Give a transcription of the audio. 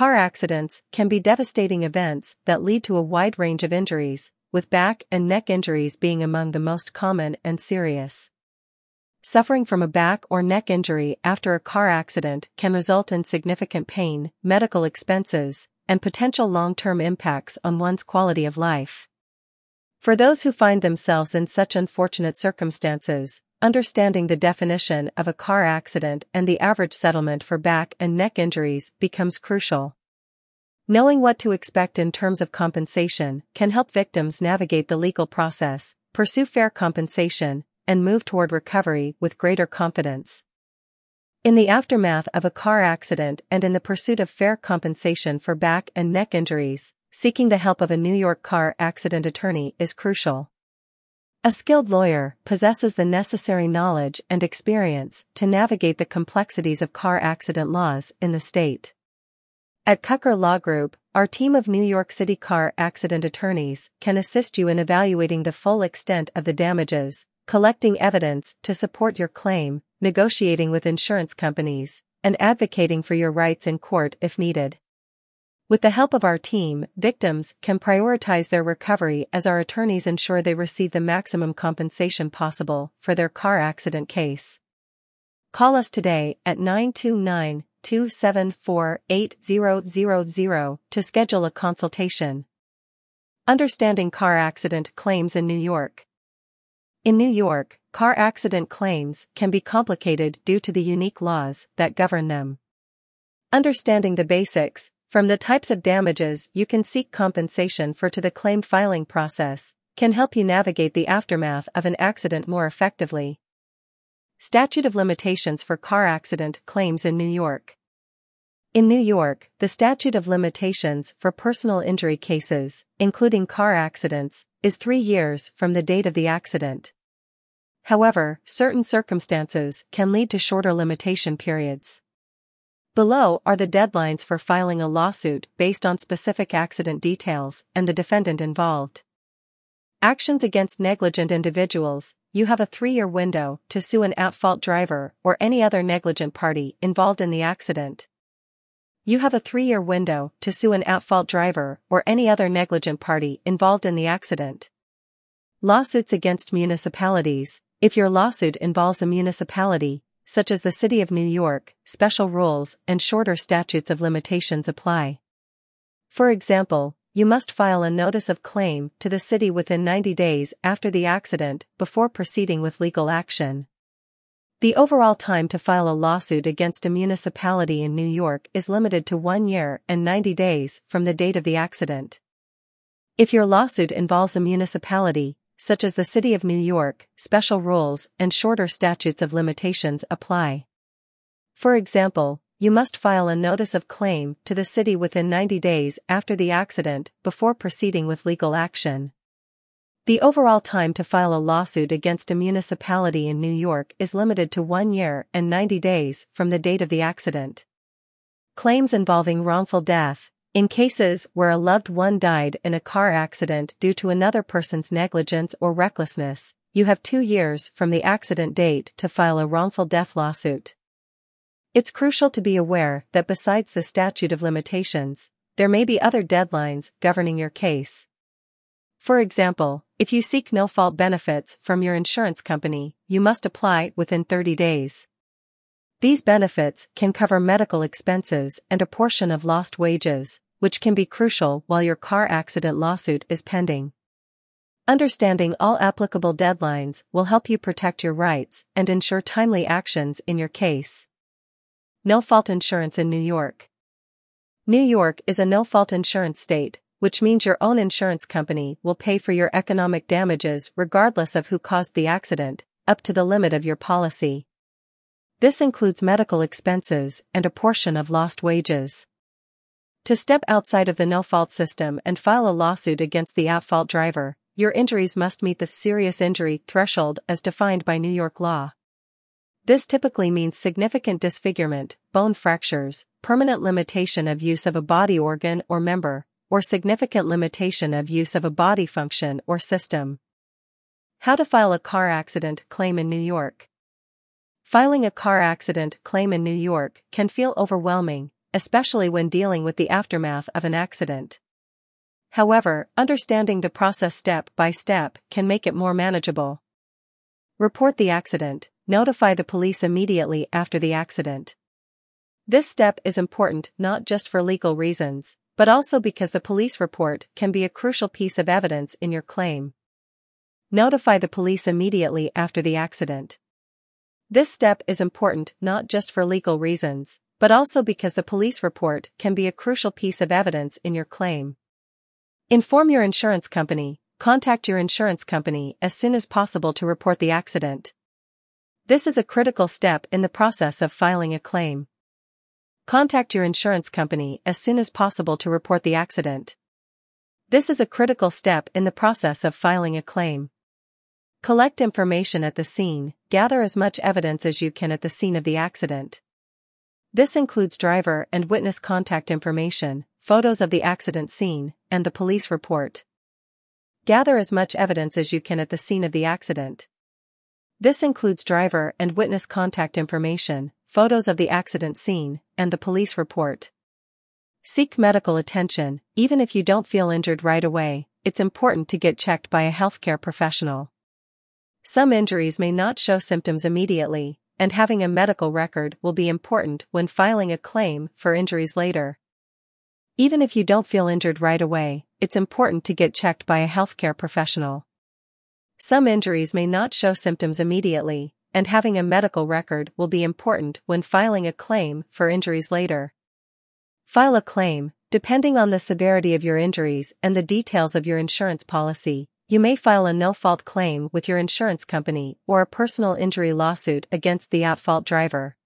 Car accidents can be devastating events that lead to a wide range of injuries, with back and neck injuries being among the most common and serious. Suffering from a back or neck injury after a car accident can result in significant pain, medical expenses, and potential long-term impacts on one's quality of life. For those who find themselves in such unfortunate circumstances, understanding the definition of a car accident and the average settlement for back and neck injuries becomes crucial. Knowing what to expect in terms of compensation can help victims navigate the legal process, pursue fair compensation, and move toward recovery with greater confidence. In the aftermath of a car accident and in the pursuit of fair compensation for back and neck injuries, seeking the help of a New York car accident attorney is crucial. A skilled lawyer possesses the necessary knowledge and experience to navigate the complexities of car accident laws in the state. At Kucher Law Group, our team of New York City car accident attorneys can assist you in evaluating the full extent of the damages, collecting evidence to support your claim, negotiating with insurance companies, and advocating for your rights in court if needed. With the help of our team, victims can prioritize their recovery as our attorneys ensure they receive the maximum compensation possible for their car accident case. Call us today at 929 274 8000 to schedule a consultation. Understanding car accident claims in New York. In New York, car accident claims can be complicated due to the unique laws that govern them. Understanding the basics, from the types of damages you can seek compensation for to the claim filing process, can help you navigate the aftermath of an accident more effectively. Statute of limitations for car accident claims in New York. In New York, the statute of limitations for personal injury cases, including car accidents, is three years from the date of the accident. However, certain circumstances can lead to shorter limitation periods. Below are the deadlines for filing a lawsuit based on specific accident details and the defendant involved. Actions against negligent individuals, you have a three-year window to sue an at-fault driver or any other negligent party involved in the accident. You have a three-year window to sue an at-fault driver or any other negligent party involved in the accident. Lawsuits against municipalities, if your lawsuit involves a municipality, such as the City of New York, special rules and shorter statutes of limitations apply. For example, you must file a notice of claim to the city within 90 days after the accident before proceeding with legal action. The overall time to file a lawsuit against a municipality in New York is limited to one year and 90 days from the date of the accident. If your lawsuit involves a municipality, such as the City of New York, special rules and shorter statutes of limitations apply. For example, you must file a notice of claim to the city within 90 days after the accident before proceeding with legal action. The overall time to file a lawsuit against a municipality in New York is limited to one year and 90 days from the date of the accident. Claims involving wrongful death, in cases where a loved one died in a car accident due to another person's negligence or recklessness, you have two years from the accident date to file a wrongful death lawsuit. It's crucial to be aware that besides the statute of limitations, there may be other deadlines governing your case. For example, if you seek no-fault benefits from your insurance company, you must apply within 30 days. These benefits can cover medical expenses and a portion of lost wages, which can be crucial while your car accident lawsuit is pending. Understanding all applicable deadlines will help you protect your rights and ensure timely actions in your case. No fault insurance in New York. New York is a no fault insurance state, which means your own insurance company will pay for your economic damages regardless of who caused the accident, up to the limit of your policy. This includes medical expenses and a portion of lost wages. To step outside of the no-fault system and file a lawsuit against the at-fault driver, your injuries must meet the serious injury threshold as defined by New York law. This typically means significant disfigurement, bone fractures, permanent limitation of use of a body organ or member, or significant limitation of use of a body function or system. How to file a car accident claim in New York. Filing a car accident claim in New York can feel overwhelming, especially when dealing with the aftermath of an accident. However, understanding the process step by step can make it more manageable. Report the accident, notify the police immediately after the accident. This step is important not just for legal reasons, but also because the police report can be a crucial piece of evidence in your claim. Notify the police immediately after the accident. This step is important not just for legal reasons, but also because the police report can be a crucial piece of evidence in your claim. Inform your insurance company, contact your insurance company as soon as possible to report the accident. This is a critical step in the process of filing a claim. Contact your insurance company as soon as possible to report the accident. This is a critical step in the process of filing a claim. Collect information at the scene, gather as much evidence as you can at the scene of the accident. This includes driver and witness contact information, photos of the accident scene, and the police report. Gather as much evidence as you can at the scene of the accident. This includes driver and witness contact information, photos of the accident scene, and the police report. Seek medical attention, even if you don't feel injured right away, it's important to get checked by a healthcare professional. Some injuries may not show symptoms immediately, and having a medical record will be important when filing a claim for injuries later. Even if you don't feel injured right away, it's important to get checked by a healthcare professional. Some injuries may not show symptoms immediately, and having a medical record will be important when filing a claim for injuries later. File a claim, depending on the severity of your injuries and the details of your insurance policy. You may file a no-fault claim with your insurance company or a personal injury lawsuit against the at-fault driver.